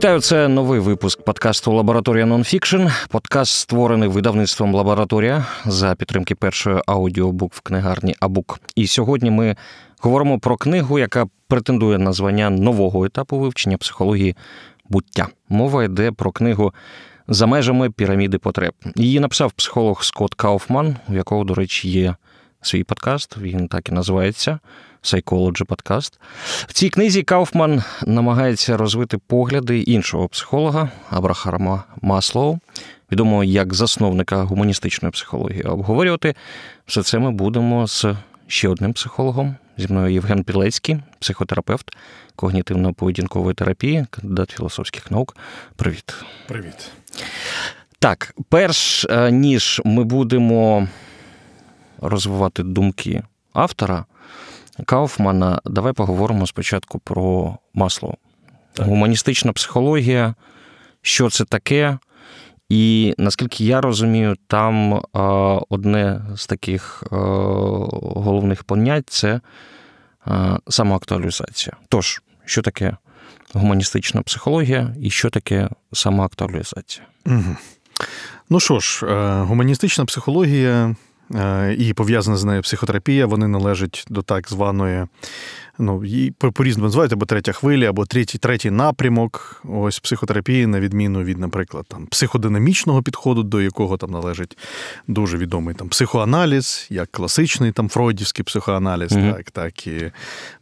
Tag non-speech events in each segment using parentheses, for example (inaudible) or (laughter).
Вітаю, це новий випуск подкасту Лабораторія Нонфікшн. Подкаст створений видавництвом Лабораторія за підтримки першої аудіобуккнигарні Абук. І сьогодні ми говоримо про книгу, яка претендує на звання нового етапу вивчення психології буття. Мова йде про книгу за межами піраміди потреб. Її написав психолог Скотт Кауфман, у якого, до речі, є свій подкаст. Він так і називається. Psychology подкаст. В цій книзі Кауфман намагається розвити погляди іншого психолога Абрахама Маслоу, відомого як засновника гуманістичної психології. Обговорювати все це ми будемо з ще одним психологом. Зі мною Євген Пілецький, психотерапевт когнітивно-поведінкової терапії, кандидат філософських наук. Привіт. Привіт. Так, перш е, ніж ми будемо розвивати думки автора. Кауфмана, давай поговоримо спочатку про масло. Так. Гуманістична психологія, що це таке? І наскільки я розумію, там а, одне з таких а, головних понять це а, самоактуалізація. Тож, що таке гуманістична психологія і що таке самоактуалізація? Угу. Ну що ж, е, гуманістична психологія Е, і пов'язана з нею психотерапія, вони належать до так званої, ну, її по-різному називають, або третя хвиля, або третій третій напрямок ось психотерапії, на відміну від, наприклад, там, психодинамічного підходу, до якого там належить дуже відомий там, психоаналіз, як класичний там фройдівський психоаналіз, mm-hmm. так, так і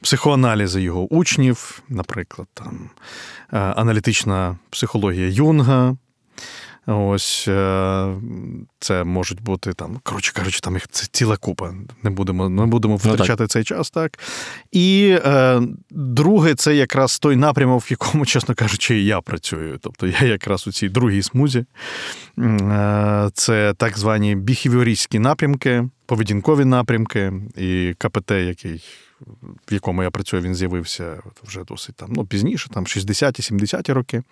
психоаналізи його учнів, наприклад, там, е, аналітична психологія Юнга. Ось е, це можуть бути там, коротше кажучи, там їх це ціла купа. Не будемо не будемо ну, втрачати ну, цей час, так. І е, друге, це якраз той напрямок, в якому, чесно кажучи, я працюю. Тобто я якраз у цій другій смузі. Е, Це так звані біхівіористські напрямки, поведінкові напрямки і КПТ, який. В якому я працюю, він з'явився вже досить там, ну, пізніше, там 60-70-ті роки.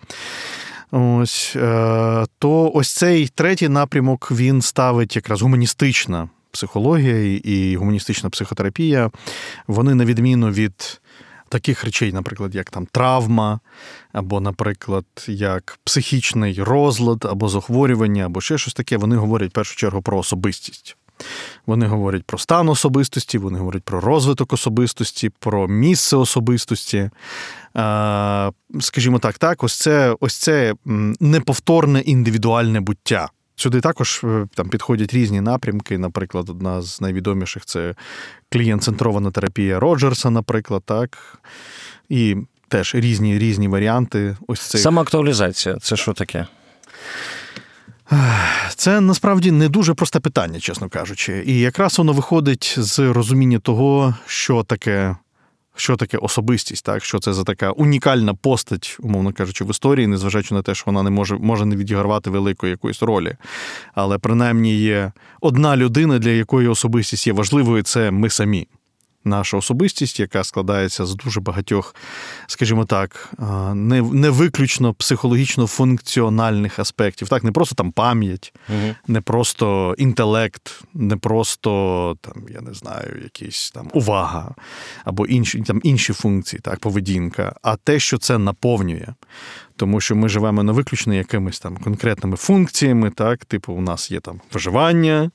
Ось е, то ось цей третій напрямок він ставить якраз гуманістична психологія і гуманістична психотерапія. Вони, на відміну від таких речей, наприклад, як там травма, або, наприклад, як психічний розлад, або захворювання, або ще щось таке, вони говорять в першу чергу про особистість. Вони говорять про стан особистості, вони говорять про розвиток особистості, про місце особистості. Скажімо так, так, ось це ось це неповторне індивідуальне буття. Сюди також е, там підходять різні напрямки. Наприклад, одна з найвідоміших це клієнт-центрована терапія Роджерса, наприклад, так. І теж різні різні варіанти. Ось цих. Самоактуалізація це що таке? Це насправді не дуже просте питання, чесно кажучи. І якраз воно виходить з розуміння того, що таке що таке особистість, так? що це за така унікальна постать, умовно кажучи, в історії, незважаючи на те, що вона не може може не відігравати великої якоїсь ролі. Але принаймні є одна людина, для якої особистість є важливою, це ми самі наша особистість, яка складається з дуже багатьох, скажімо так, не не виключно психологічно-функціональних аспектів. Так, не просто там пам'ять, угу. не просто інтелект, не просто там, я не знаю, якісь там увага або інші там інші функції, так, поведінка, а те, що це наповнює тому що ми живемо не виключно якимись там конкретними функціями. Так, типу, у нас є там виживання,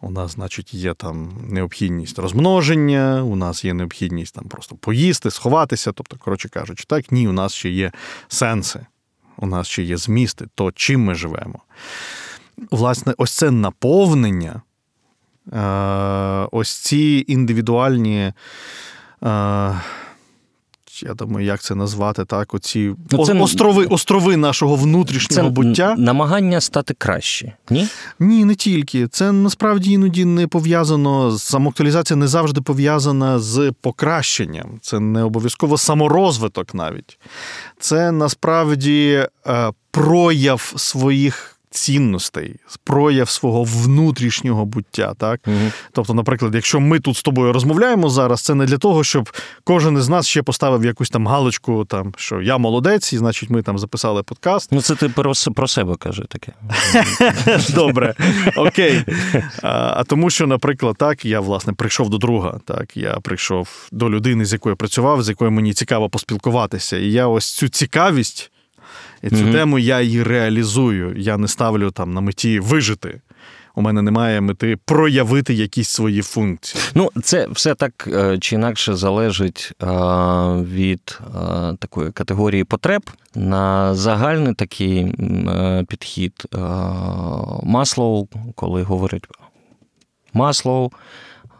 у нас, значить, є там необхідність розмноження, у нас є необхідність там просто поїсти, сховатися. Тобто, коротше кажучи, так, ні, у нас ще є сенси, у нас ще є змісти, то чим ми живемо. Власне, ось це наповнення, е, ось ці індивідуальні. Я думаю, як це назвати, так, оці ну, це... острови острови нашого внутрішнього це буття. Намагання стати краще. Ні? Ні, не тільки. Це насправді іноді не пов'язано. Самоактуалізація не завжди пов'язана з покращенням. Це не обов'язково саморозвиток навіть. Це насправді е, прояв своїх цінностей, прояв свого внутрішнього буття. Так? Угу. Тобто, наприклад, якщо ми тут з тобою розмовляємо зараз, це не для того, щоб кожен із нас ще поставив якусь там галочку, там, що я молодець, і значить ми там записали подкаст. Ну, це ти про, про себе каже таке. (laughs) Добре, окей. А, а тому, що, наприклад, так, я власне прийшов до друга, так, я прийшов до людини, з якою працював, з якою мені цікаво поспілкуватися. І я ось цю цікавість І цю mm тему я її реалізую. Я не ставлю там на меті вижити. У мене немає мети проявити якісь свої функції. Ну, це все так е, чи інакше залежить е, від е, такої категорії потреб на загальний такий підхід Маслоу, коли говорять Маслоу,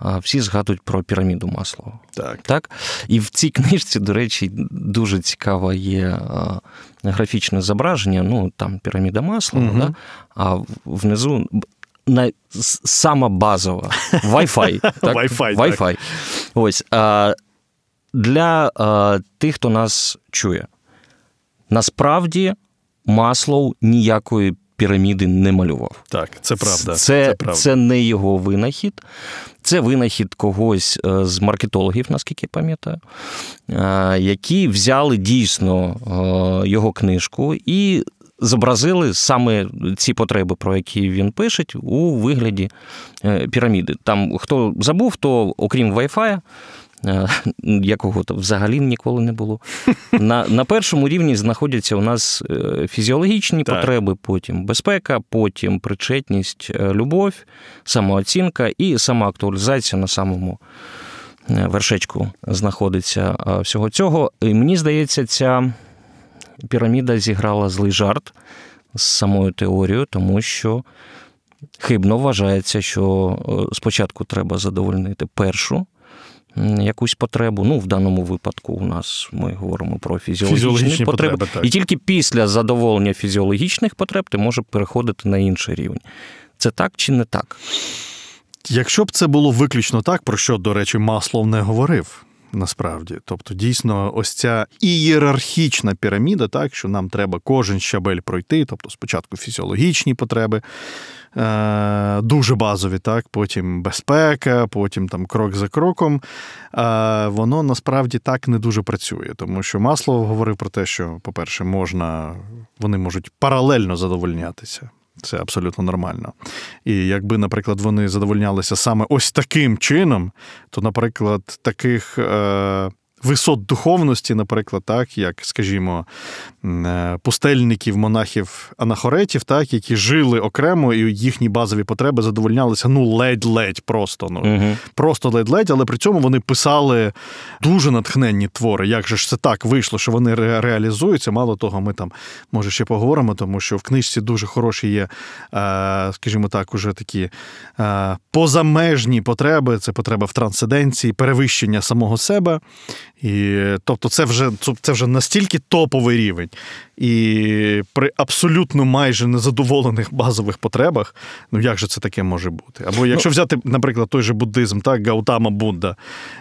всі згадують про піраміду Маслова. Так. так. І в цій книжці, до речі, дуже цікаве є графічне зображення. Ну, там піраміда Маслова, угу. да? а внизу. На сама базова Wi-Fi. (laughs) Так? Wi-Fi, Wi-Fi. Так. Ось а, для а, тих, хто нас чує, насправді Маслоу ніякої піраміди не малював. Так, це правда. Це, це, правда. це не його винахід, це винахід когось е, з маркетологів, наскільки я пам'ятаю, е, які взяли дійсно е, його книжку і зобразили саме ці потреби, про які він пише, у вигляді піраміди. Там хто забув, то окрім Wi-Fi, якого то взагалі ніколи не було. (laughs) На на першому рівні знаходяться у нас е, фізіологічні так. потреби, потім безпека, потім причетність, е, любов, самооцінка і самоактуалізація на самому вершечку знаходиться всього цього. І Мені здається, ця піраміда зіграла злий жарт з самою теорією, тому що. Хибно вважається, що спочатку треба задовольнити першу якусь потребу. Ну, в даному випадку у нас ми говоримо про фізіологічні, фізіологічні потреби. потреби так. І тільки після задоволення фізіологічних потреб ти можеш переходити на інший рівень. Це так чи не так? Якщо б це було виключно так, про що, до речі, Маслов не говорив. Насправді, тобто, дійсно, ось ця ієрархічна піраміда, так що нам треба кожен щабель пройти, тобто спочатку фізіологічні потреби, Е, дуже базові, так, потім безпека, потім там крок за кроком. Воно насправді так не дуже працює, тому що масло говорив про те, що, по-перше, можна, вони можуть паралельно задовольнятися. Це абсолютно нормально. І якби, наприклад, вони задовольнялися саме ось таким чином, то, наприклад, таких. Е- висот духовності, наприклад, так, як, скажімо, е, пустельників, монахів, анахоретів, так, які жили окремо, і їхні базові потреби задовольнялися ну, ледь-ледь просто. Ну, угу. Просто ледь-ледь, але при цьому вони писали дуже натхненні твори. Як же ж це так вийшло, що вони ре- реалізуються? Мало того, ми там, може, ще поговоримо, тому що в книжці дуже хороші є, е, скажімо так, уже такі е, позамежні потреби. Це потреба в трансценденції, перевищення самого себе. І тобто, це вже це вже настільки топовий рівень. І при абсолютно майже незадоволених базових потребах, ну як же це таке може бути? Або якщо ну, взяти, наприклад, той же буддизм, так, Гаутама Будда,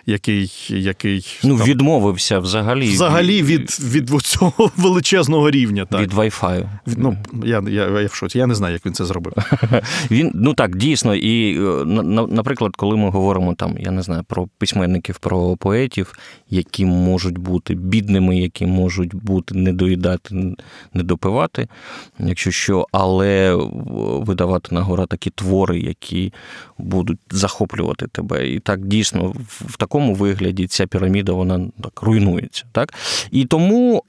який який ну, там, відмовився взагалі Взагалі від від, від цього (laughs) величезного рівня. Так. Від Wi-Fi. Ну, я я, я в шоці, я не знаю, як він це зробив. (laughs) Він, Ну так, дійсно. І, е, наприклад, коли ми говоримо там, я не знаю, про письменників, про поетів, які можуть бути бідними, які можуть бути недоїдати не допивати, якщо що, але видавати на гора такі твори, які будуть захоплювати тебе. І так дійсно в такому вигляді ця піраміда вона так руйнується. Так? І тому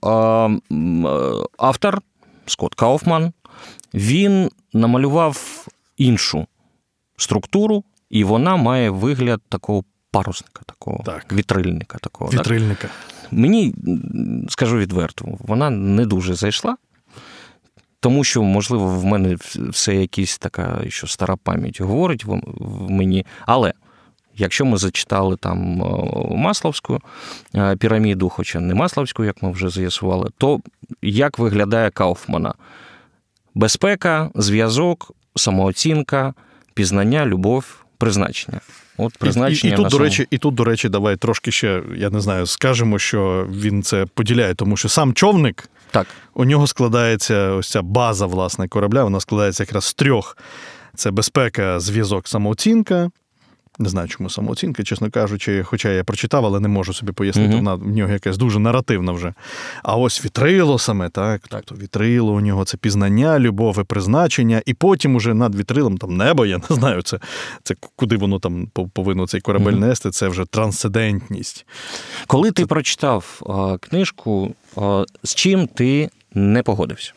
автор Скотт Кауфман він намалював іншу структуру, і вона має вигляд такого парусника, такого так. вітрильника. такого. Вітрильника. Так? Мені скажу відверто, вона не дуже зайшла. Тому що, можливо, в мене все якась така що стара пам'ять говорить в мені. Але якщо ми зачитали там Масловську е, піраміду, хоча не Масловську, як ми вже з'ясували, то як виглядає Кауфмана? Безпека, зв'язок, самооцінка, пізнання, любов, призначення. От призначення і, і, і тут, до речі, і тут, до речі, давай трошки ще, я не знаю, скажемо, що він це поділяє, тому що сам човник, так. у нього складається ось ця база власне корабля, вона складається якраз з трьох: це безпека, зв'язок, самооцінка. Не знаю, чому самооцінка, чесно кажучи, хоча я прочитав, але не можу собі пояснити. Вона в нього якась дуже наративна вже. А ось вітрило саме, так? так. Тобто вітрило у нього це пізнання, любов і призначення, і потім уже над вітрилом там небо, я не знаю, це це куди воно там повинно цей корабель нести, це вже трансцендентність. Коли ти прочитав а, книжку, а, з чим ти не погодився?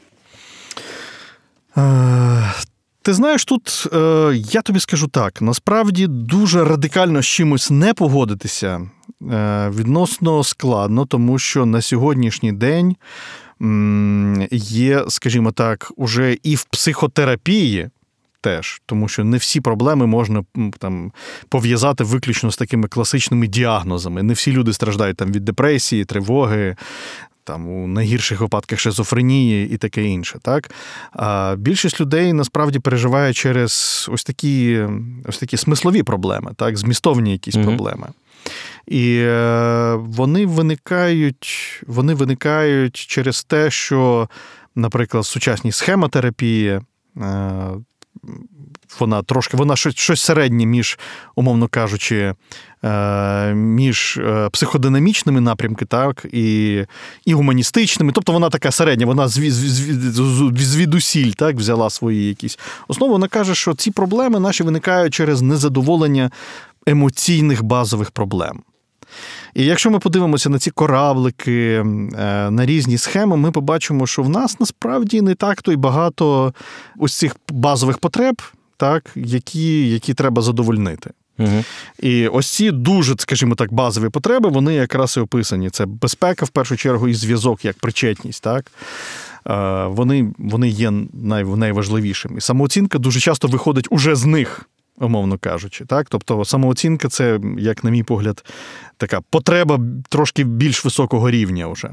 Ти знаєш, тут е, я тобі скажу так: насправді дуже радикально з чимось не погодитися е, відносно складно, тому що на сьогоднішній день є, скажімо так, уже і в психотерапії. Теж, тому що не всі проблеми можна там пов'язати виключно з такими класичними діагнозами. Не всі люди страждають там від депресії, тривоги, там у найгірших випадках шизофренії і таке інше. Так? А Більшість людей насправді переживає через ось такі ось такі смислові проблеми, так, змістовні якісь mm-hmm. проблеми. І е, вони виникають, вони виникають через те, що, наприклад, сучасні схемотерапії. Е, вона трошки, вона щось щось середнє між, умовно кажучи, е, між е, психодинамічними напрямки, так, і і гуманістичними. Тобто вона така середня, вона звідусіль так, взяла свої якісь основи. Вона каже, що ці проблеми наші виникають через незадоволення емоційних базових проблем. І якщо ми подивимося на ці кораблики, е, на різні схеми, ми побачимо, що в нас насправді не так то й багато ось цих базових потреб, так, які, які треба задовольнити. Угу. І ось ці дуже, скажімо так, базові потреби, вони якраз і описані. Це безпека, в першу чергу, і зв'язок як причетність. так. Е, вони вони є най, найважливішими. І самооцінка дуже часто виходить уже з них умовно кажучи. Так? Тобто самооцінка це, як на мій погляд, така потреба трошки більш високого рівня вже.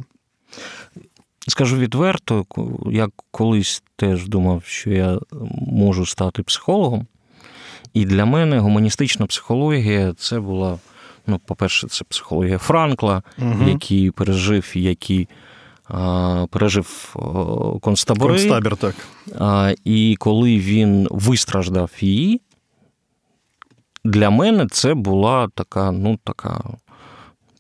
Скажу відверто, я колись теж думав, що я можу стати психологом. І для мене гуманістична психологія це була, ну, по-перше, це психологія Франкла, угу. який пережив, який а, пережив концтабори. Концтабір, так. А, І коли він вистраждав її, для мене це була така, ну, така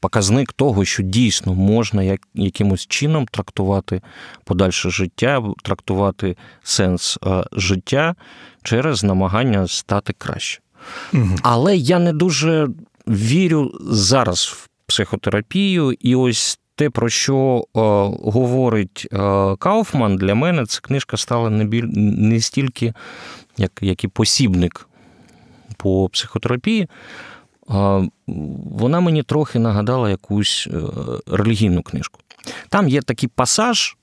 показник того, що дійсно можна як, якимось чином трактувати подальше життя, трактувати сенс е, життя через намагання стати краще. Угу. Але я не дуже вірю зараз в психотерапію, і ось те, про що е, говорить е, Кауфман, для мене ця книжка стала не біль не стільки як, як і посібник по психотерапії, вона мені трохи нагадала якусь е, релігійну книжку. Там є такий пасаж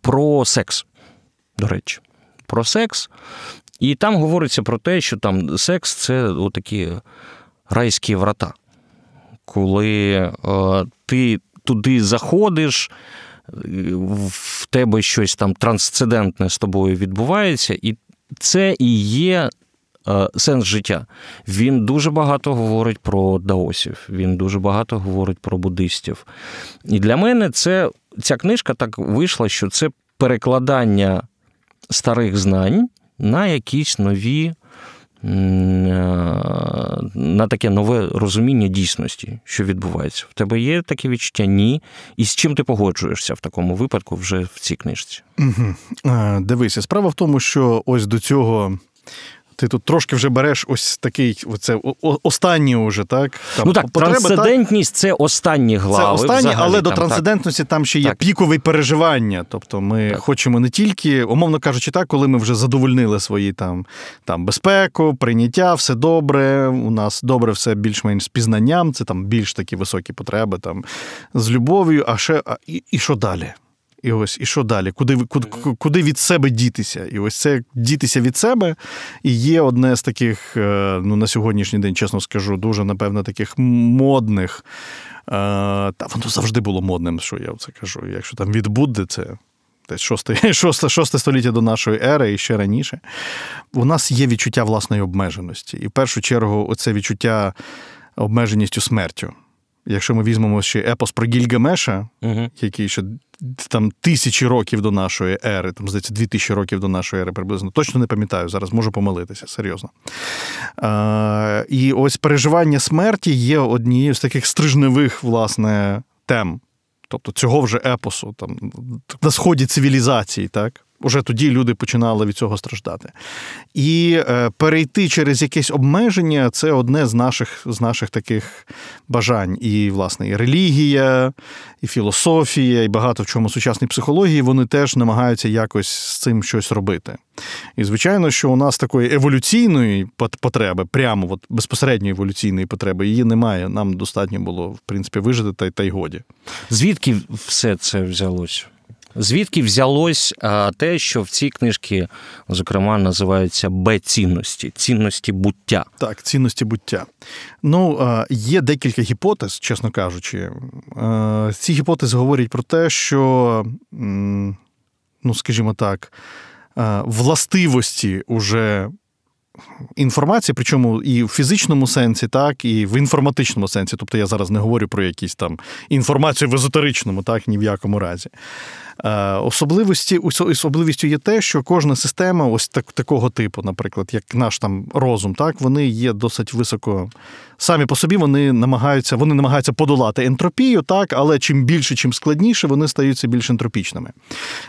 про секс, до речі, про секс. І там говориться про те, що там секс це отакі райські врата, коли е, ти туди заходиш, в тебе щось там трансцендентне з тобою відбувається, і це і є Е, сенс життя. Він дуже багато говорить про даосів, він дуже багато говорить про буддистів. І для мене це ця книжка так вийшла, що це перекладання старих знань на якісь нові. Е, на таке нове розуміння дійсності, що відбувається. В тебе є таке відчуття? Ні. І з чим ти погоджуєшся в такому випадку вже в цій книжці? Угу. Дивися, справа в тому, що ось до цього ти тут трошки вже береш ось такий, оце останній уже, так? Там, ну так, потреби, трансцендентність це останні глави. Це останні, взагалі, але там, до трансцендентності так. там ще є так. пікові переживання. Тобто ми так. хочемо не тільки, умовно кажучи, так, коли ми вже задовольнили свої там там безпеку, прийняття, все добре. У нас добре все більш-менш з пізнанням, це там більш такі високі потреби, там з любов'ю, а ще а, і, і що далі? І ось і що далі? Куди куди, куди від себе дітися? І ось це дітися від себе і є одне з таких, е, ну на сьогоднішній день, чесно скажу, дуже напевно таких модних. Е, та воно завжди було модним, що я це кажу. Якщо там від Будди, це десь шосте, (laughs) шосте, шосте століття до нашої ери і ще раніше. У нас є відчуття власної обмеженості. І в першу чергу, оце відчуття обмеженістю смертю. Якщо ми візьмемо ще епос про Гільгамеша, Угу. який ще там тисячі років до нашої ери, там, здається, дві тисячі років до нашої ери приблизно. Точно не пам'ятаю, зараз можу помилитися, серйозно. А, І ось переживання смерті є однією з таких стрижневих, власне, тем. Тобто цього вже епосу, там, на сході цивілізації, так? Уже тоді люди починали від цього страждати. І е, перейти через якесь обмеження це одне з наших з наших таких бажань. І, власне, і релігія, і філософія, і багато в чому сучасній психології вони теж намагаються якось з цим щось робити. І, звичайно, що у нас такої еволюційної потреби, прямо от безпосередньої еволюційної потреби, її немає. Нам достатньо було, в принципі, вижити та й та й годі. Звідки все це взялося? Звідки взялось те, що в цій книжці, зокрема, називаються Б-цінності, цінності буття? Так, цінності буття. Ну, є декілька гіпотез, чесно кажучи. Ці гіпотези говорять про те, що, ну, скажімо так, властивості уже інформації, причому і в фізичному сенсі, так, і в інформатичному сенсі. Тобто я зараз не говорю про якісь там інформацію в езотеричному, так, ні в якому разі. Е, особливості, Особливістю є те, що кожна система, ось так, такого типу, наприклад, як наш там розум, так, вони є досить високо. Самі по собі вони намагаються вони намагаються подолати ентропію, так, але чим більше, чим складніше, вони стаються більш ентропічними.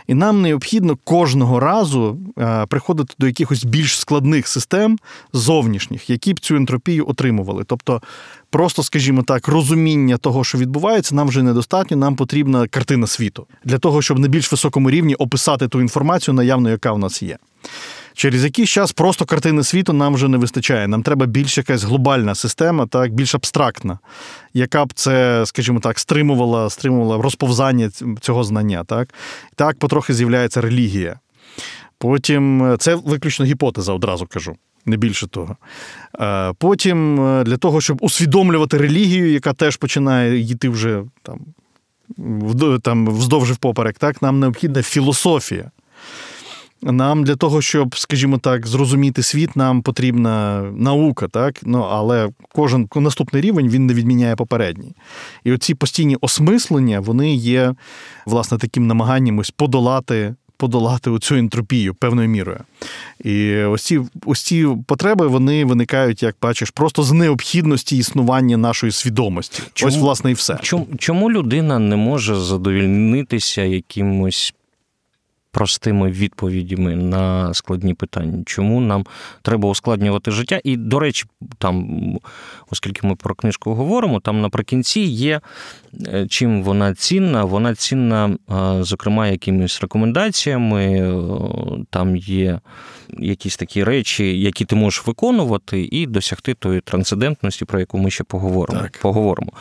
І нам необхідно кожного разу е, приходити до якихось більш складних систем зовнішніх, які б цю ентропію отримували. Тобто просто, скажімо так, розуміння того, що відбувається, нам вже недостатньо. Нам потрібна картина світу для того, щоб на більш високому рівні описати ту інформацію, наявно, яка в нас є. Через якийсь час просто картини світу нам вже не вистачає. Нам треба більш якась глобальна система, так, більш абстрактна, яка б це, скажімо так, стримувала стримувала розповзання цього знання. Так, так потрохи з'являється релігія. Потім е, це виключно гіпотеза, одразу кажу не більше того. Потім е, для того, щоб усвідомлювати релігію, яка теж починає йти вже там, там вздовж і впоперек, так, нам необхідна філософія. Нам для того, щоб, скажімо так, зрозуміти світ, нам потрібна наука, так? Ну, але кожен наступний рівень він не відміняє попередній. І оці постійні осмислення, вони є, власне, таким намаганням ось подолати подолати оцю ентропію певною мірою. І ось ці ось ці потреби вони виникають, як бачиш, просто з необхідності існування нашої свідомості. Чому, ось, власне, і все. Чому, чому людина не може задовільнитися якимось простими відповідями на складні питання, чому нам треба ускладнювати життя. І, до речі, там, оскільки ми про книжку говоримо, там наприкінці є е, чим вона цінна. Вона цінна, е, зокрема, якимись рекомендаціями. Е, там є якісь такі речі, які ти можеш виконувати, і досягти тої трансцендентності, про яку ми ще поговоримо. Так. поговоримо.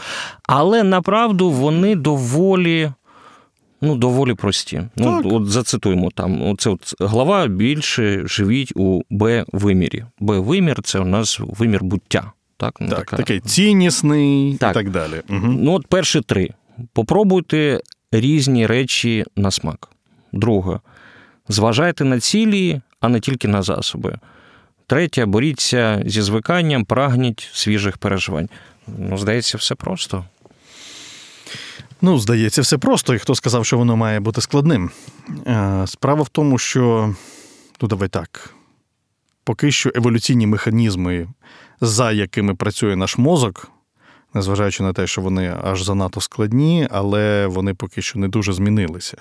Але направду вони доволі ну, доволі прості. Ну, От зацитуємо там. Оце от глава більше живіть у Б-вимірі. Б-вимір це у нас вимір буття. Так, ну, так така. такий ціннісний так. і так далі. Угу. Ну, от перші три. Попробуйте різні речі на смак. Друге, зважайте на цілі, а не тільки на засоби. Третє, боріться зі звиканням, прагніть свіжих переживань. Ну, здається, все просто. Ну, здається, все просто, і хто сказав, що воно має бути складним. Е, справа в тому, що, ну, давай так, поки що еволюційні механізми, за якими працює наш мозок, незважаючи на те, що вони аж занадто складні, але вони поки що не дуже змінилися.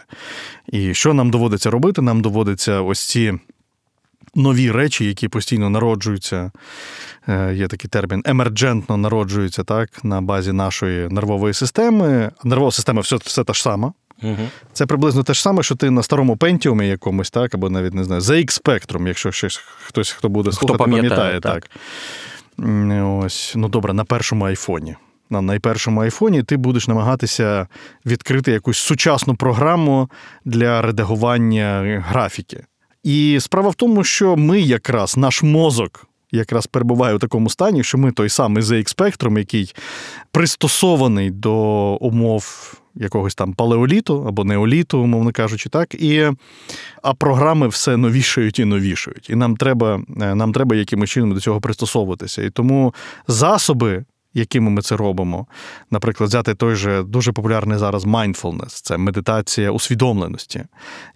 І що нам доводиться робити? Нам доводиться ось ці нові речі, які постійно народжуються. Е, є такий термін, емерджентно народжуються так, на базі нашої нервової системи. Нервова система все все та ж сама. Угу. Це приблизно те ж саме, що ти на старому пентіумі якомусь, так, або навіть не знаю, ZX Spectrum, якщо щось хтось, хто буде слухати, хто пам'ятає, пам'ятає так. так. Ось, Ну добре, на першому айфоні. На найпершому айфоні ти будеш намагатися відкрити якусь сучасну програму для редагування графіки. І справа в тому, що ми якраз наш мозок. Якраз перебуває у такому стані, що ми той самий ZX Spectrum, який пристосований до умов якогось там палеоліту або неоліту, умовно кажучи, так, і, а програми все новішають і новішають. І нам треба нам треба якимось чином до цього пристосовуватися. І тому засоби якими ми це робимо. Наприклад, взяти той же дуже популярний зараз mindfulness – це медитація усвідомленості,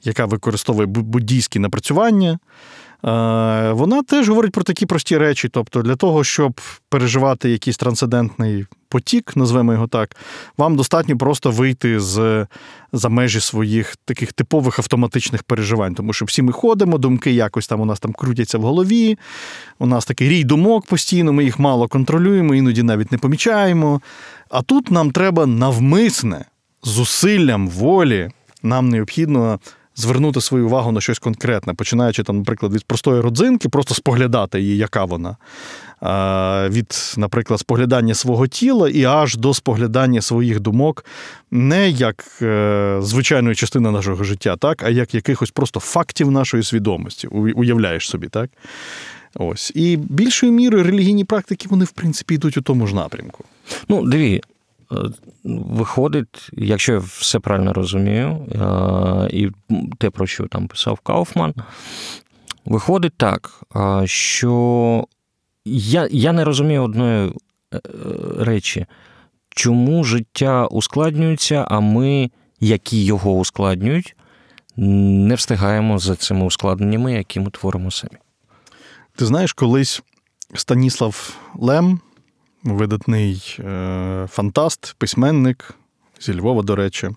яка використовує буддійські напрацювання. Е, вона теж говорить про такі прості речі. Тобто, для того, щоб переживати якийсь трансцендентний потік, назвемо його так, вам достатньо просто вийти з за межі своїх таких типових автоматичних переживань. Тому що всі ми ходимо, думки якось там у нас там крутяться в голові. У нас такий рій думок постійно, ми їх мало контролюємо, іноді навіть не помічаємо. А тут нам треба навмисне зусиллям волі, нам необхідно звернути свою увагу на щось конкретне, починаючи там, наприклад, від простої родзинки, просто споглядати її, яка вона. Від, наприклад, споглядання свого тіла і аж до споглядання своїх думок, не як е, звичайної частини нашого життя, так, а як якихось просто фактів нашої свідомості. Уявляєш собі, так? Ось. І більшою мірою релігійні практики, вони, в принципі, йдуть у тому ж напрямку. Ну, диві, виходить, якщо я все правильно розумію, е, і те, про що там писав Кауфман, виходить так, е, що я, я не розумію одної речі, чому життя ускладнюється, а ми, які його ускладнюють, не встигаємо за цими ускладненнями, які ми творимо самі. Ти знаєш, колись Станіслав Лем видатний е, фантаст, письменник зі Львова, до речі,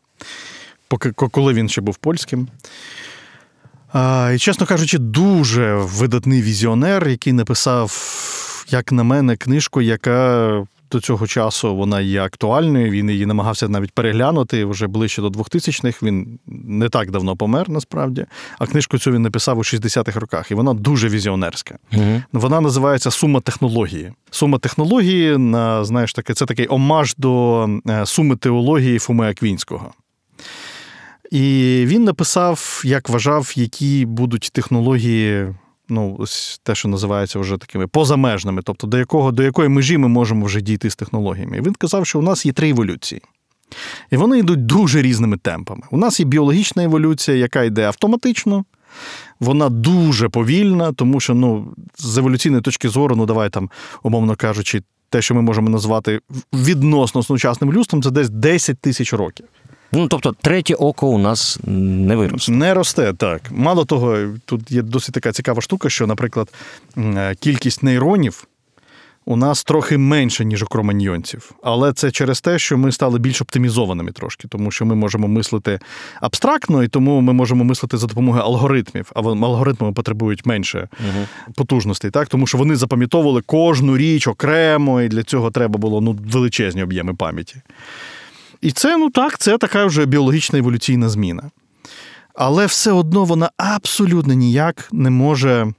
поки коли він ще був польським. І, чесно кажучи, дуже видатний візіонер, який написав, як на мене, книжку, яка до цього часу вона є актуальною. Він її намагався навіть переглянути вже ближче до 2000-х. Він не так давно помер, насправді. А книжку цю він написав у 60-х роках, і вона дуже візіонерська. Угу. Вона називається Сума технології. Сума технології, на, знаєш, таке, це такий омаж до е, суми теології Фуми Аквінського. І він написав, як вважав, які будуть технології ну, ось те, що називається вже такими позамежними, тобто до якого, до якої межі ми можемо вже дійти з технологіями. Він казав, що у нас є три еволюції. І вони йдуть дуже різними темпами. У нас є біологічна еволюція, яка йде автоматично. Вона дуже повільна, тому що ну, з еволюційної точки зору, ну давай там, умовно кажучи, те, що ми можемо назвати відносно сучасним людством, це десь 10 тисяч років. Ну, тобто, третє око у нас не виросте. Не росте, так. Мало того, тут є досить така цікава штука, що, наприклад, е, кількість нейронів у нас трохи менше, ніж у кроманьйонців. Але це через те, що ми стали більш оптимізованими трошки, тому що ми можемо мислити абстрактно, і тому ми можемо мислити за допомогою алгоритмів. А алгоритми потребують менше угу. потужностей, так? тому що вони запам'ятовували кожну річ окремо, і для цього треба було ну, величезні об'єми пам'яті. І це, ну так, це така вже біологічна еволюційна зміна. Але все одно вона абсолютно ніяк не може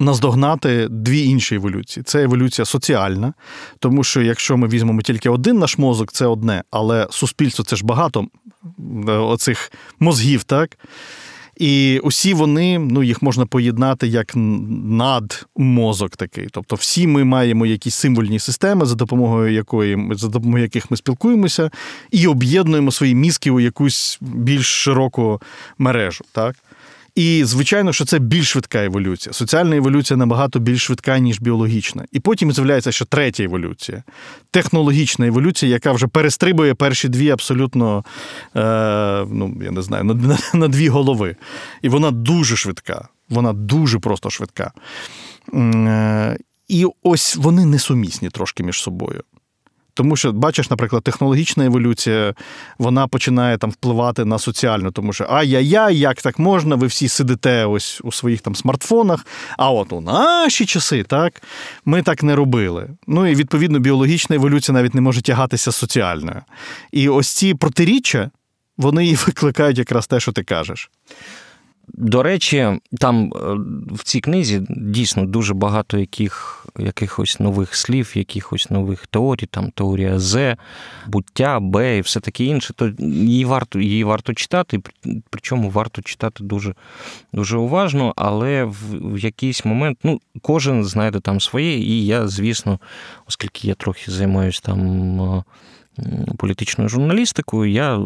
наздогнати дві інші еволюції. Це еволюція соціальна, тому що якщо ми візьмемо тільки один наш мозок, це одне, але суспільство це ж багато е, оцих мозгів, так? І усі вони, ну їх можна поєднати як надмозок такий. Тобто, всі ми маємо якісь символьні системи, за допомогою якої за допомогою яких ми спілкуємося, і об'єднуємо свої мізки у якусь більш широку мережу. так? І, звичайно, що це більш швидка еволюція. Соціальна еволюція набагато більш швидка, ніж біологічна. І потім з'являється ще третя еволюція технологічна еволюція, яка вже перестрибує перші дві абсолютно, е, ну, я не знаю, на, на, на дві голови. І вона дуже швидка. Вона дуже просто швидка. Е, і ось вони несумісні трошки між собою. Тому що, бачиш, наприклад, технологічна еволюція вона починає там впливати на соціальну, тому що ай-яй-яй, як так можна, ви всі сидите ось у своїх там смартфонах. А от у наші часи, так, ми так не робили. Ну і відповідно біологічна еволюція навіть не може тягатися з соціальною. І ось ці протиріччя, вони і (laughs) викликають якраз те, що ти кажеш. До речі, там е, в цій книзі дійсно дуже багато яких, якихось нових слів, якихось нових теорій, там теорія З, буття, Б і все таке інше. То її варто її варто читати, причому варто читати дуже дуже уважно, але в, в якийсь момент ну, кожен знайде там своє, і я, звісно, оскільки я трохи займаюся там. Е, політичною журналістикою, я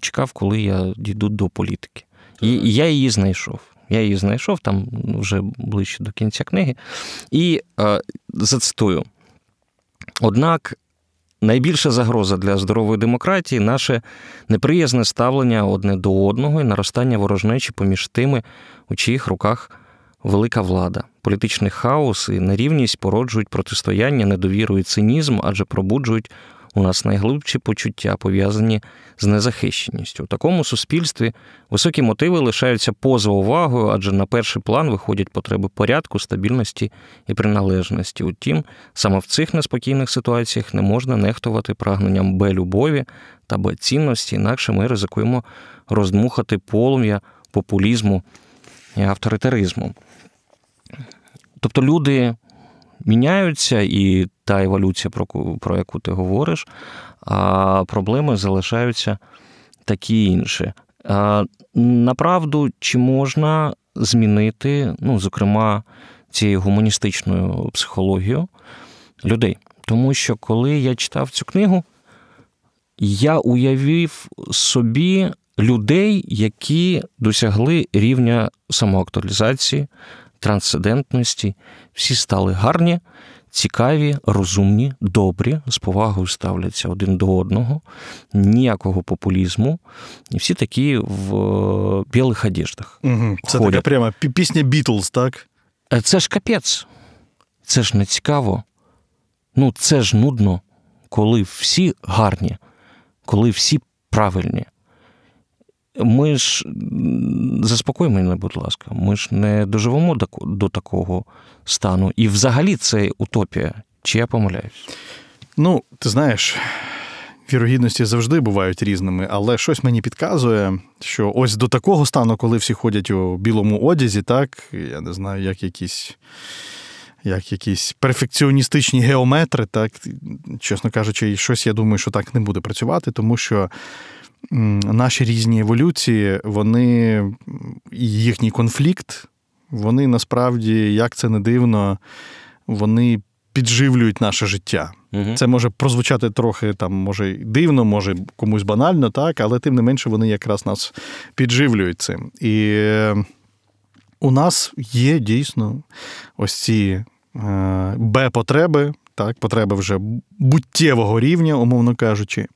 чекав, коли я дійду до політики. І я її знайшов. Я її знайшов там вже ближче до кінця книги. І е, зацитую: Однак найбільша загроза для здорової демократії наше неприязне ставлення одне до одного і наростання ворожнечі поміж тими, у чиїх руках велика влада. Політичний хаос і нерівність породжують протистояння, недовіру і цинізм, адже пробуджують у нас найглибші почуття, пов'язані з незахищеністю. У такому суспільстві високі мотиви лишаються поза увагою, адже на перший план виходять потреби порядку, стабільності і приналежності. Утім, саме в цих неспокійних ситуаціях не можна нехтувати прагненням Б любові та Б цінності, інакше ми ризикуємо роздмухати полум'я популізму і авторитаризму. Тобто люди міняються, і та еволюція, про, яку ти говориш, а проблеми залишаються такі інші. Направду, чи можна змінити, ну, зокрема, цією гуманістичною психологією людей? Тому що коли я читав цю книгу, я уявив собі людей, які досягли рівня самоактуалізації, трансцендентності, всі стали гарні, цікаві, розумні, добрі, з повагою ставляться один до одного, ніякого популізму. І всі такі в е, білих одеждах. Угу. Це ходять. така прямо пісня Бітлз, так? Е, це ж капець. Це ж не цікаво. Ну, це ж нудно, коли всі гарні, коли всі правильні. Ми ж заспокой мене, будь ласка, ми ж не доживемо до, такого стану. І взагалі це утопія. Чи я помиляюсь? Ну, ти знаєш, вірогідності завжди бувають різними, але щось мені підказує, що ось до такого стану, коли всі ходять у білому одязі, так, я не знаю, як якісь. Як якісь перфекціоністичні геометри, так, чесно кажучи, щось я думаю, що так не буде працювати, тому що наші різні еволюції, вони їхній конфлікт, вони насправді, як це не дивно, вони підживлюють наше життя. Угу. Це може прозвучати трохи там, може дивно, може комусь банально, так, але тим не менше вони якраз нас підживлюють цим. І е, у нас є дійсно ось ці е, Б-потреби, так, потреби вже буттєвого рівня, умовно кажучи.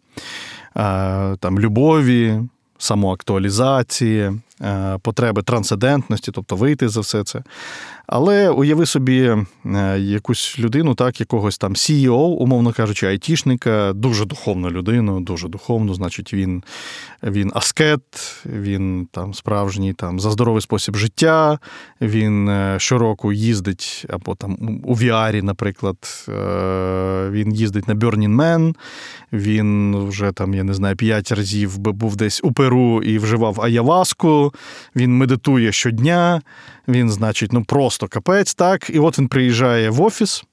Е, там любові, самоактуалізації, е, потреби трансцендентності, тобто вийти за все це. Але уяви собі е, якусь людину, так, якогось там CEO, умовно кажучи, айтішника, дуже духовну людину, дуже духовну, значить, він він аскет, він там справжній там за здоровий спосіб життя, він щороку їздить або там у VR, наприклад, він їздить на Burning Man, він вже там, я не знаю, п'ять разів був десь у Перу і вживав аяваску, він медитує щодня, він, значить, ну просто капець, так. І от він приїжджає в офіс.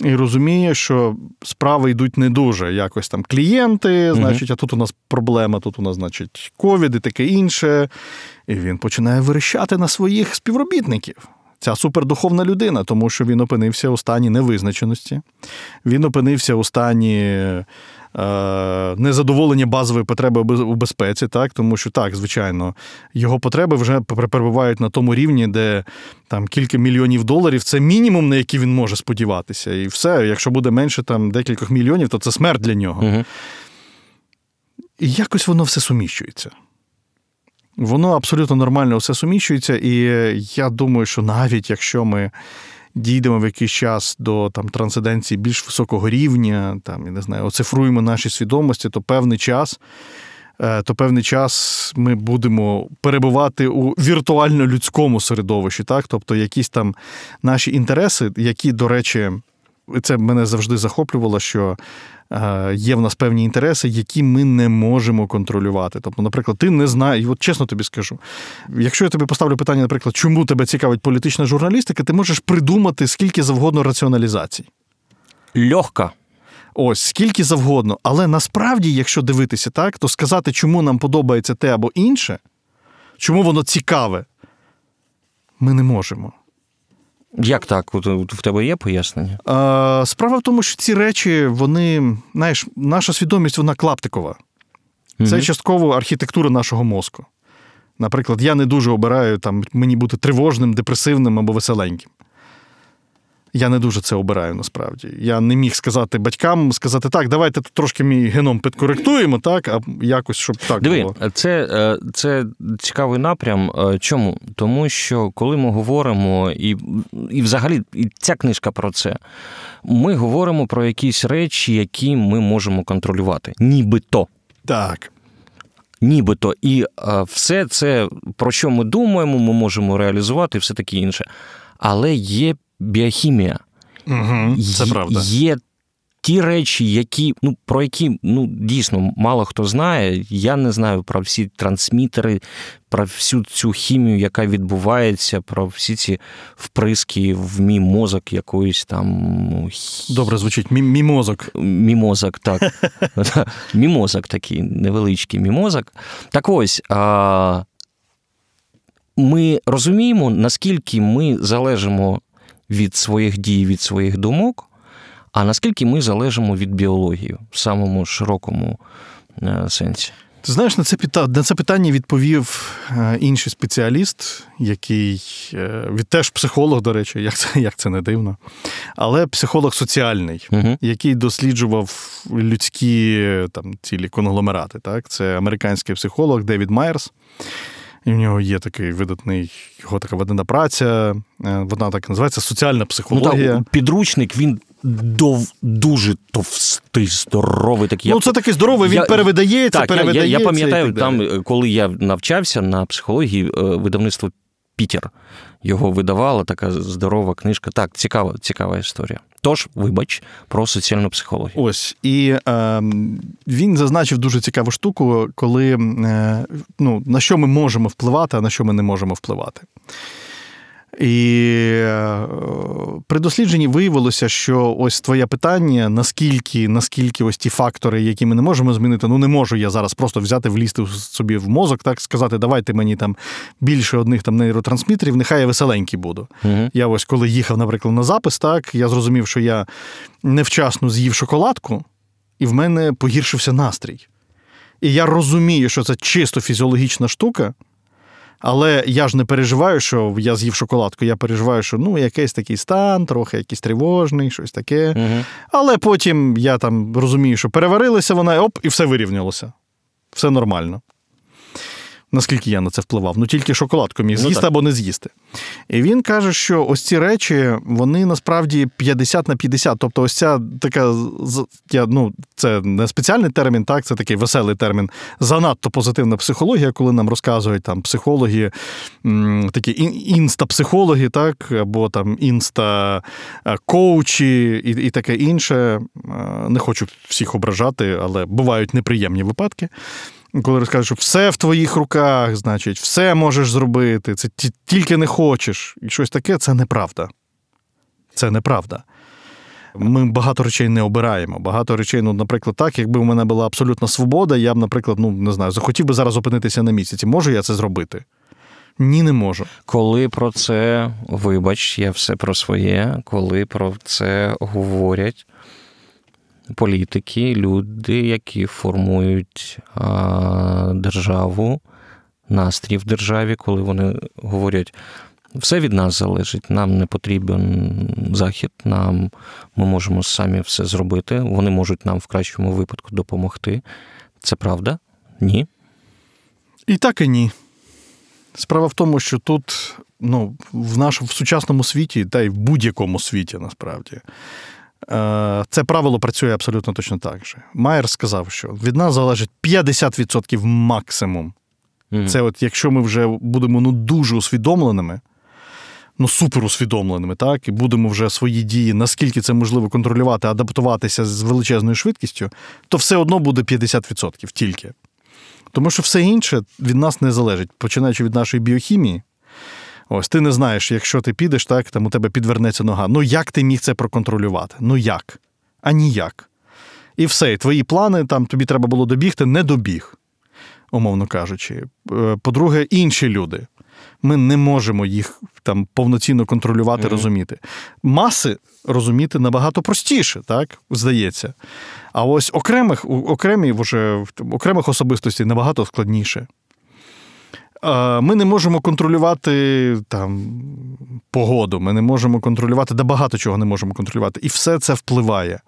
І розуміє, що справи йдуть не дуже. Якось там клієнти, значить, а тут у нас проблема, тут у нас, значить, ковід і таке інше. І він починає верещати на своїх співробітників. Ця супердуховна людина, тому що він опинився у стані невизначеності, він опинився у стані незадоволення базової потреби у безпеці, так тому що так, звичайно, його потреби вже перебувають на тому рівні, де там кілька мільйонів доларів це мінімум, на який він може сподіватися. І все, якщо буде менше там декількох мільйонів, то це смерть для нього. Угу. І якось воно все суміщується. Воно абсолютно нормально все суміщується, і я думаю, що навіть якщо ми дійдемо в якийсь час до там трансценденції більш високого рівня, там я не знаю, оцифруємо наші свідомості, то певний час. Е, то певний час ми будемо перебувати у віртуально-людському середовищі, так? Тобто якісь там наші інтереси, які, до речі, це мене завжди захоплювало, що Е, є в нас певні інтереси, які ми не можемо контролювати. Тобто, наприклад, ти не знаєш, от чесно тобі скажу, якщо я тобі поставлю питання, наприклад, чому тебе цікавить політична журналістика, ти можеш придумати скільки завгодно раціоналізацій. Льохка. Ось скільки завгодно. Але насправді, якщо дивитися так, то сказати, чому нам подобається те або інше, чому воно цікаве, ми не можемо. Як так? В тебе є пояснення? Справа в тому, що ці речі, вони, знаєш, наша свідомість, вона клаптикова. Це угу. частково архітектура нашого мозку. Наприклад, я не дуже обираю там, мені бути тривожним, депресивним або веселеньким. Я не дуже це обираю насправді. Я не міг сказати батькам, сказати так, давайте тут трошки мій геном підкоректуємо, так, а якось щоб так Диви, було. Це, е, це цікавий напрям. Е, Чому? Тому що коли ми говоримо, і, і взагалі і ця книжка про це, ми говоримо про якісь речі, які ми можемо контролювати. Нібито. Так. Нібито. І е, все це, про що ми думаємо, ми можемо реалізувати і все таке інше. Але є біохімія. Угу, це правда. Є ті речі, які, ну, про які ну, дійсно мало хто знає. Я не знаю про всі трансмітери, про всю цю хімію, яка відбувається, про всі ці вприски в мій мозок якоїсь там. ну, Добре звучить. Мі- Мімозок. Мімозок, так. (laughs) Мімозок такий невеличкий мімозок. Так ось. А... Ми розуміємо, наскільки ми залежимо від своїх дій, від своїх думок, а наскільки ми залежимо від біології в самому широкому е, сенсі. Ти знаєш, на це на це питання відповів е, інший спеціаліст, який е, від теж психолог, до речі, як це, як це не дивно, але психолог соціальний, Угу. який досліджував людські там цілі конгломерати. Так, це американський психолог Девід Майерс. І в нього є такий видатний, його така видатна праця. е, Вона так називається соціальна Ну, психологія. так, підручник він дов, дуже товстий, здоровий такий. Ну, Я це такий здоровий, він я- перевидається, Так, я, я, я пам'ятаю, там, коли я навчався на психології, е, видавництво Пітер його видавало, така здорова книжка. Так, цікава, цікава історія. Тож, вибач, про соціальну психологію. Ось і е, він зазначив дуже цікаву штуку, коли е, ну, на що ми можемо впливати, а на що ми не можемо впливати. І е, при дослідженні виявилося, що ось твоє питання, наскільки, наскільки ось ті фактори, які ми не можемо змінити, ну не можу я зараз просто взяти, влізти собі в мозок, так сказати, давайте мені там більше одних там нейротрансмітерів, нехай я веселенький буду. Угу. Я ось коли їхав, наприклад, на запис, так я зрозумів, що я невчасно з'їв шоколадку, і в мене погіршився настрій. І я розумію, що це чисто фізіологічна штука, але я ж не переживаю, що я з'їв шоколадку. Я переживаю, що ну, якийсь такий стан, трохи якийсь тривожний, щось таке. Угу. Але потім я там розумію, що переварилася вона, оп, і все вирівнялося. Все нормально. Наскільки я на це впливав? Ну тільки шоколадку міг Ну, з'їсти так. або не з'їсти. І він каже, що ось ці речі, вони насправді 50 на 50. Тобто, ось ця така, я, ну, це не спеціальний термін, так, це такий веселий термін. Занадто позитивна психологія, коли нам розказують там психологи, такі інста-психологи, так, або там інста-коучі і, і таке інше. Е, Не хочу всіх ображати, але бувають неприємні випадки. Коли розкажуть, що все в твоїх руках, значить, все можеш зробити, це тільки не хочеш. І щось таке, це неправда. Це неправда. Ми багато речей не обираємо. Багато речей, ну, наприклад, так, якби у мене була абсолютна свобода, я б, наприклад, ну не знаю, захотів би зараз опинитися на місяці. Можу я це зробити? Ні, не можу. Коли про це, вибач, я все про своє, коли про це говорять політики, люди, які формують а, державу, настрій в державі, коли вони говорять, все від нас залежить, нам не потрібен захід, нам ми можемо самі все зробити, вони можуть нам в кращому випадку допомогти. Це правда? Ні. І так і ні. Справа в тому, що тут, ну, в нашому в сучасному світі, та й в будь-якому світі насправді, це правило працює абсолютно точно так же. Майер сказав, що від нас залежить 50% максимум. Мгм. Це от якщо ми вже будемо ну, дуже усвідомленими, ну супер усвідомленими, так, і будемо вже свої дії, наскільки це можливо контролювати, адаптуватися з величезною швидкістю, то все одно буде 50% тільки. Тому що все інше від нас не залежить, починаючи від нашої біохімії. Ось ти не знаєш, якщо ти підеш, так там у тебе підвернеться нога. Ну як ти міг це проконтролювати? Ну як? А ніяк. І все, і твої плани, там тобі треба було добігти, не добіг, умовно кажучи. Е, По-друге, інші люди. Ми не можемо їх там повноцінно контролювати, Мгм. розуміти. Маси розуміти набагато простіше, так здається. А ось окремих окремі вже окремих особистостей набагато складніше. Ми не можемо контролювати там погоду, ми не можемо контролювати, да багато чого не можемо контролювати. І все це впливає.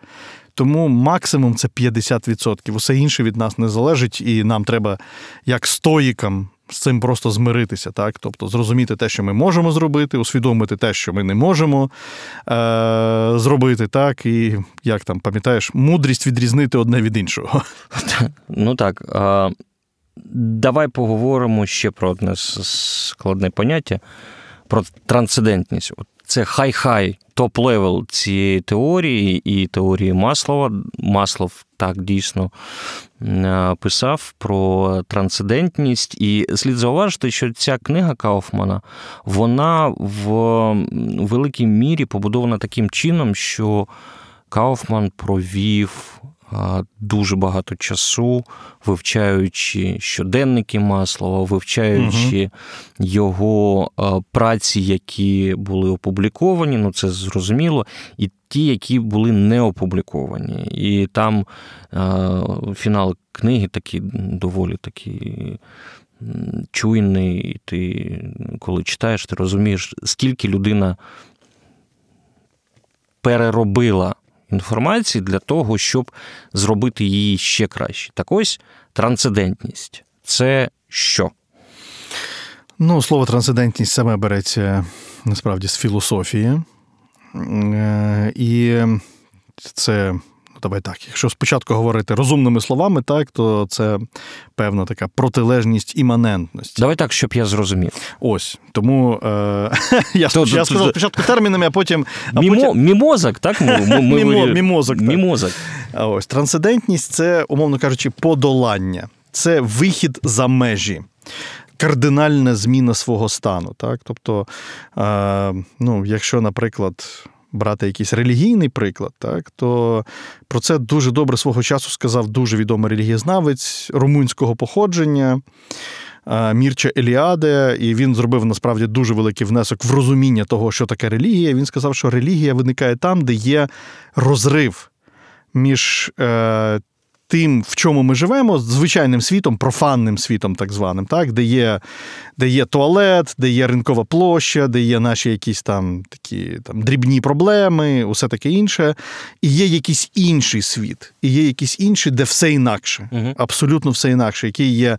Тому максимум це 50%. Усе інше від нас не залежить, і нам треба, як стоїкам, з цим просто змиритися, так? Тобто зрозуміти те, що ми можемо зробити, усвідомити те, що ми не можемо е- зробити, так, і як там пам'ятаєш, мудрість відрізнити одне від іншого. Ну так. Давай поговоримо ще про одне складне поняття про трансцендентність. Це high-high top level цієї теорії і теорії Маслова. Маслоу так дійсно е, писав про трансцендентність. І слід зауважити, що ця книга Кауфмана вона в великій мірі побудована таким чином, що Кауфман провів дуже багато часу, вивчаючи щоденники Маслоу, вивчаючи угу. його праці, які були опубліковані, ну це зрозуміло, і ті, які були не опубліковані. І там фінал книги такий доволі такий. Чуйний, і ти, коли читаєш, ти розумієш, скільки людина переробила інформації для того, щоб зробити її ще краще. Так ось трансцендентність це що? Ну, слово трансцендентність саме береться насправді з філософії. Е, і це давай так, якщо спочатку говорити розумними словами, так, то це певна така протилежність іманентності. Давай так, щоб я зрозумів. Ось. Тому е, (laughs) я, то, я то, сказав спочатку термінами, а потім. А Мімо, потім... Мімозок, так? (laughs) Мімозок. Так. Мімозок. Ось трансцендентність це, умовно кажучи, подолання, це вихід за межі. Кардинальна зміна свого стану. Так? Тобто, е, ну, якщо, наприклад, брати якийсь релігійний приклад, так то про це дуже добре свого часу сказав дуже відомий релігієзнавець румунського походження. Мірча Еліаде, і він зробив насправді дуже великий внесок в розуміння того, що таке релігія. Він сказав, що релігія виникає там, де є розрив між е, тим, в чому ми живемо, звичайним світом, профанним світом, так званим, так, де є де є туалет, де є ринкова площа, де є наші якісь там такі там дрібні проблеми, усе таке інше. І є якийсь інший світ, і є якийсь інший, де все інакше, угу. абсолютно все інакше, який є.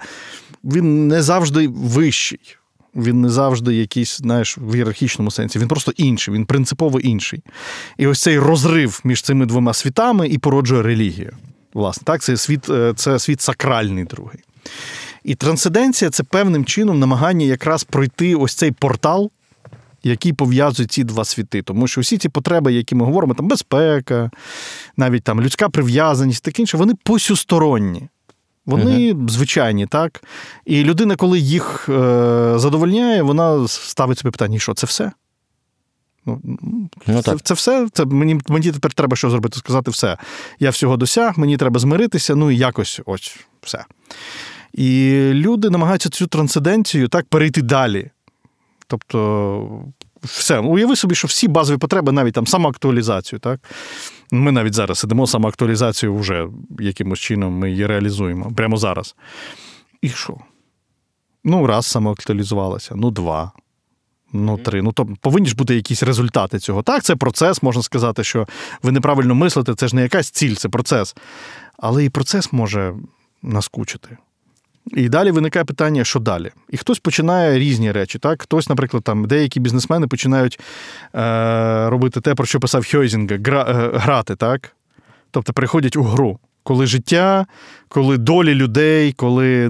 Він не завжди вищий. Він не завжди якийсь, знаєш, в ієрархічному сенсі. Він просто інший, він принципово інший. І ось цей розрив між цими двома світами і породжує релігію. Власне, так, це світ, е, це світ сакральний другий. І трансценденція це певним чином намагання якраз пройти ось цей портал, який пов'язує ці два світи. Тому що всі ці потреби, які ми говоримо, там безпека, навіть там людська прив'язаність, таке інше, вони посюсторонні. Вони uh звичайні, так? І людина, коли їх е, задовольняє, вона ставить собі питання: що це все? Ну, ну Це це все. Це Мені мені тепер треба що зробити? Сказати все. Я всього досяг, мені треба змиритися, ну і якось ось все. І люди намагаються цю трансценденцію так перейти далі. Тобто, все. Уяви собі, що всі базові потреби, навіть там самоактуалізацію, так? Ми навіть зараз сидимо самоактуалізацію вже якимось чином ми її реалізуємо прямо зараз. І що? Ну, раз самоактуалізувалася, ну, два. Ну, три. Ну, то повинні ж бути якісь результати цього. Так, це процес, можна сказати, що ви неправильно мислите, це ж не якась ціль, це процес. Але і процес може наскучити. І далі виникає питання, що далі? І хтось починає різні речі. Так? Хтось, наприклад, там деякі бізнесмени починають е, робити те, про що писав Хьойзінга, гра, е, грати, так? Тобто приходять у гру коли життя, коли долі людей, коли е,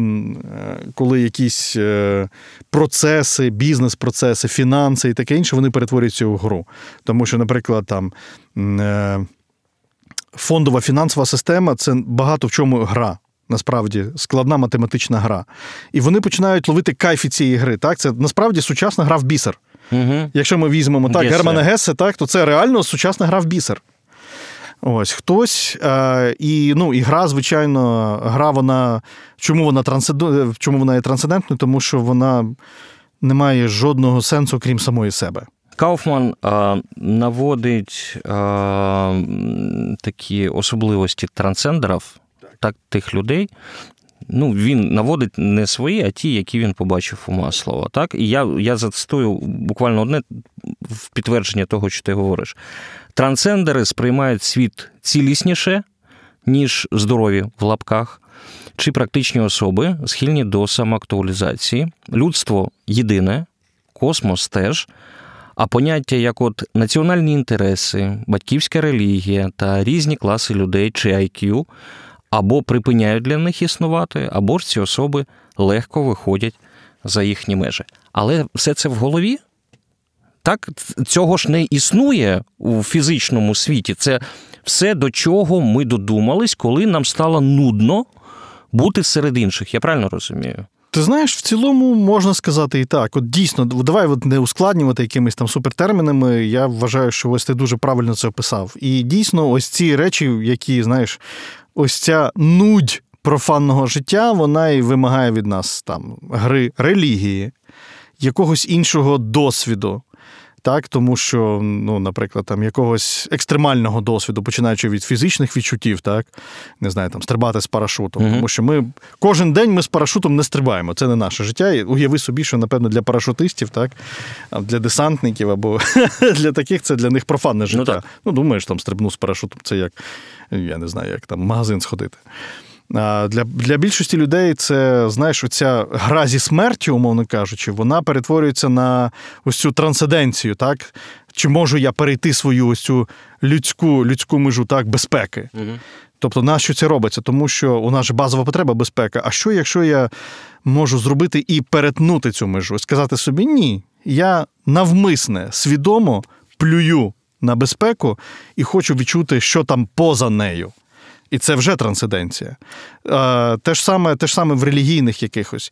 коли якісь е, процеси, бізнес-процеси, фінанси і таке інше, вони перетворюються у гру. Тому що, наприклад, там е, фондова фінансова система це багато в чому гра. Насправді складна математична гра. І вони починають ловити кайфі цієї гри. Так, Це насправді сучасна гра в бісер. Угу. Якщо ми візьмемо так, Германа Гесе, так, то це реально сучасна гра в бісер. Ось хтось е, і ну, і гра, звичайно, гра вона. Чому вона трансцендент, чому вона є трансцендентною? Тому що вона не має жодного сенсу, крім самої себе. Кауфман а, наводить а, такі особливості трансцендерів, так, тих людей, Ну, він наводить не свої, а ті, які він побачив у Маслова. Так? І я я зацитую буквально одне в підтвердження того, що ти говориш. Трансцендери сприймають світ цілісніше, ніж здорові в лапках, чи практичні особи схильні до самоактуалізації. Людство єдине, космос теж. А поняття, як от національні інтереси, батьківська релігія та різні класи людей чи IQ або припиняють для них існувати, або ж ці особи легко виходять за їхні межі. Але все це в голові. Так, цього ж не існує у фізичному світі. Це все, до чого ми додумались, коли нам стало нудно бути серед інших. Я правильно розумію? Ти знаєш, в цілому можна сказати і так. От дійсно, давай от не ускладнювати якимись там супертермінами. Я вважаю, що ось ти дуже правильно це описав. І дійсно, ось ці речі, які, знаєш, ось ця нудь профанного життя, вона і вимагає від нас там гри релігії, якогось іншого досвіду так тому що, ну, наприклад, там якогось екстремального досвіду, починаючи від фізичних відчуттів, так не знаю, там стрибати з парашутом. Mm-hmm. Тому що ми кожен день ми з парашутом не стрибаємо. Це не наше життя. І Уяви собі, що напевно для парашутистів, так для десантників або (laughs) для таких це для них профанне ну, життя. Ну, ну думаєш, там стрибну з парашутом. Це як я не знаю, як там в магазин сходити. Для для більшості людей це, знаєш, оця гра зі смертю, умовно кажучи, вона перетворюється на ось цю трансценденцію, так? Чи можу я перейти свою ось цю людську людську межу так, безпеки? Угу. Тобто, нащо це робиться? Тому що у нас же базова потреба безпека. А що, якщо я можу зробити і перетнути цю межу? Сказати собі ні, я навмисне, свідомо плюю на безпеку і хочу відчути, що там поза нею. І це вже трансценденція. Те ж саме те ж саме в релігійних якихось.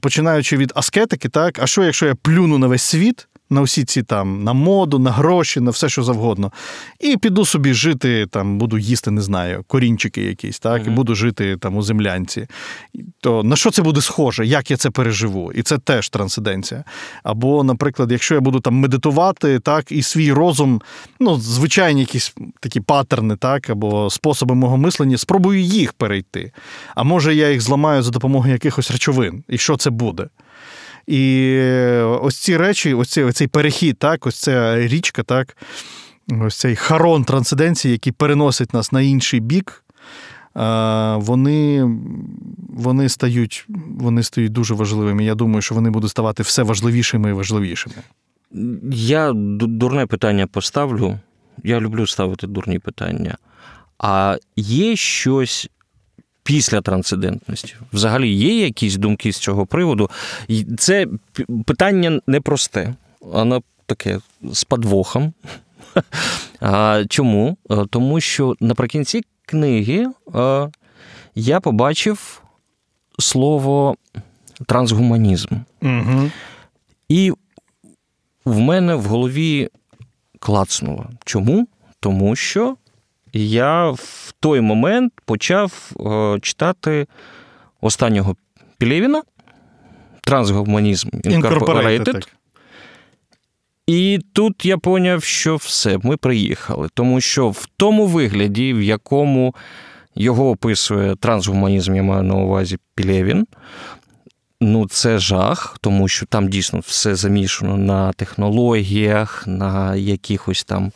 Починаючи від аскетики, так, а що, якщо я плюну на весь світ, на усі ці там на моду, на гроші, на все, що завгодно. І піду собі жити, там, буду їсти, не знаю, корінчики якісь, так, mm-hmm. і буду жити там у землянці. То на що це буде схоже? Як я це переживу? І це теж трансценденція. Або, наприклад, якщо я буду там медитувати, так, і свій розум, ну, звичайні якісь такі паттерни, так, або способи мого мислення, спробую їх перейти. А може я їх зламаю за допомогою якихось речовин. І що це буде? І ось ці речі, ось цей, цей перехід, так, ось ця річка, так, ось цей харон трансценденції, який переносить нас на інший бік. Вони вони, стають вони стають дуже важливими. Я думаю, що вони будуть ставати все важливішими і важливішими. Я дурне питання поставлю. Я люблю ставити дурні питання. А є щось після трансцендентності? Взагалі є якісь думки з цього приводу? Це питання непросте, воно таке з подвохом. (laughs) А, Чому? Тому що наприкінці книги я побачив слово трансгуманізм. Угу. І в мене в голові клацнуло. Чому? Тому що я в той момент почав е, читати останнього Пілєвіна Трансгуманізм Incorporated. І тут я поняв, що все, ми приїхали. Тому що в тому вигляді, в якому його описує трансгуманізм, я маю на увазі Пілєвін, ну це жах, тому що там дійсно все замішано на технологіях, на якихось там.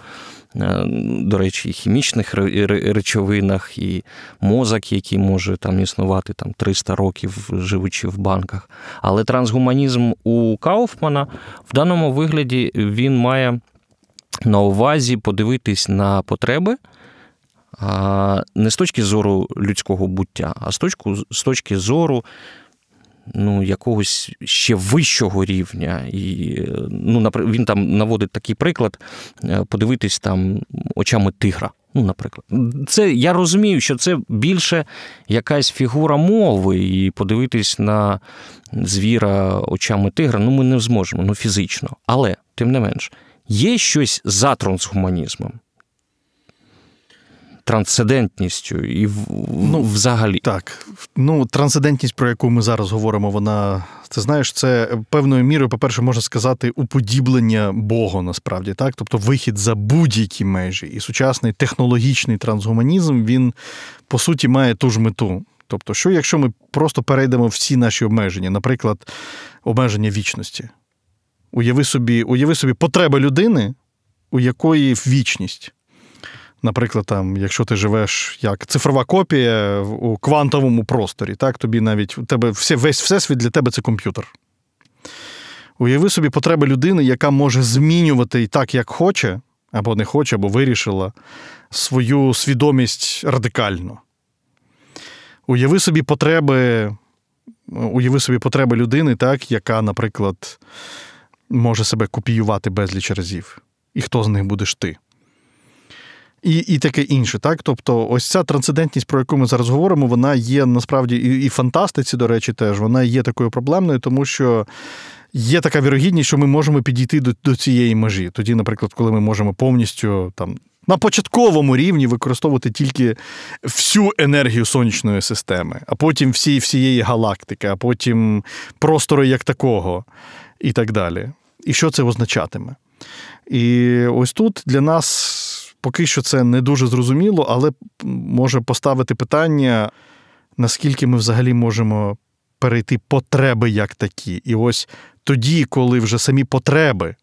Е, до речі, і хімічних речовинах, і мозок, який може там існувати там 300 років, живучи в банках. Але трансгуманізм у Кауфмана в даному вигляді він має на увазі подивитись на потреби. Не з точки зору людського буття, а з точки, з точки зору ну, якогось ще вищого рівня. І ну, Він там наводить такий приклад: е, подивитись там очами тигра. Ну, наприклад, це я розумію, що це більше якась фігура мови, і подивитись на звіра очами тигра, ну ми не зможемо, ну фізично. Але, тим не менш, є щось за трансгуманізмом трансцендентністю і ну, взагалі. Так. Ну, трансцендентність, про яку ми зараз говоримо, вона, ти знаєш, це певною мірою, по-перше, можна сказати, уподіблення Богу насправді, так? Тобто вихід за будь-які межі. І сучасний технологічний трансгуманізм, він, по суті, має ту ж мету. Тобто, що якщо ми просто перейдемо всі наші обмеження, наприклад, обмеження вічності? Уяви собі, уяви собі потреби людини, у якої вічність. Наприклад, там, якщо ти живеш як цифрова копія у квантовому просторі, так, тобі навіть у тебе все, весь всесвіт для тебе це комп'ютер. Уяви собі потреби людини, яка може змінювати так, як хоче, або не хоче, або вирішила свою свідомість радикально. Уяви собі потреби, уяви собі потреби людини, так, яка, наприклад, може себе копіювати безліч разів. І хто з них будеш ти? І і таке інше. так? Тобто, ось ця трансцендентність, про яку ми зараз говоримо, вона є насправді і, і фантастиці, до речі, теж вона є такою проблемною, тому що є така вірогідність, що ми можемо підійти до, до цієї межі. Тоді, наприклад, коли ми можемо повністю там. На початковому рівні використовувати тільки всю енергію сонячної системи, а потім всі, всієї галактики, а потім простору як такого, і так далі. І що це означатиме? І ось тут для нас поки що це не дуже зрозуміло, але може поставити питання, наскільки ми взагалі можемо перейти потреби як такі. І ось тоді, коли вже самі потреби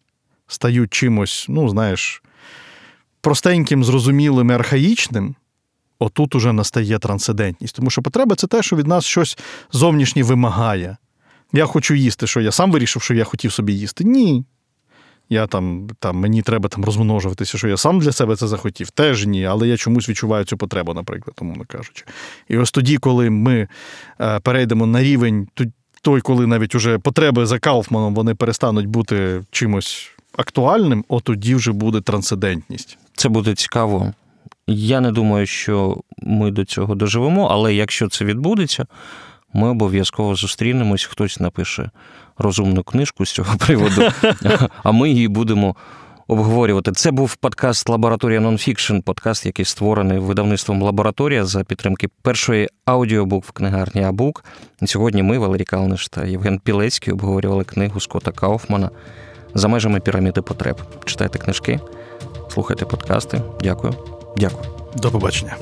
стають чимось, ну, знаєш, простеньким, зрозумілим і архаїчним. Отут уже настає трансцендентність. Тому що потреба це те, що від нас щось зовнішнє вимагає. Я хочу їсти, що я сам вирішив, що я хотів собі їсти. Ні я там, там мені треба там розмножуватися, що я сам для себе це захотів. Теж ні, але я чомусь відчуваю цю потребу, наприклад, умовно кажучи. І ось тоді, коли ми е, перейдемо на рівень, той, коли навіть уже потреби за Кауфманом вони перестануть бути чимось актуальним, от тоді вже буде трансцендентність. Це буде цікаво. Я не думаю, що ми до цього доживемо, але якщо це відбудеться, ми обов'язково зустрінемось, хтось напише розумну книжку з цього (laughs) приводу, а ми її будемо обговорювати. Це був подкаст Лабораторія Нонфікшн, подкаст, який створений видавництвом Лабораторія за підтримки першої аудіобук в книгарні Абук. Сьогодні ми, Валерій Калниш та Євген Пілецький, обговорювали книгу Скотта Кауфмана за межами піраміди потреб. Читайте книжки, слухайте подкасти. Дякую. Дякую. До побачення.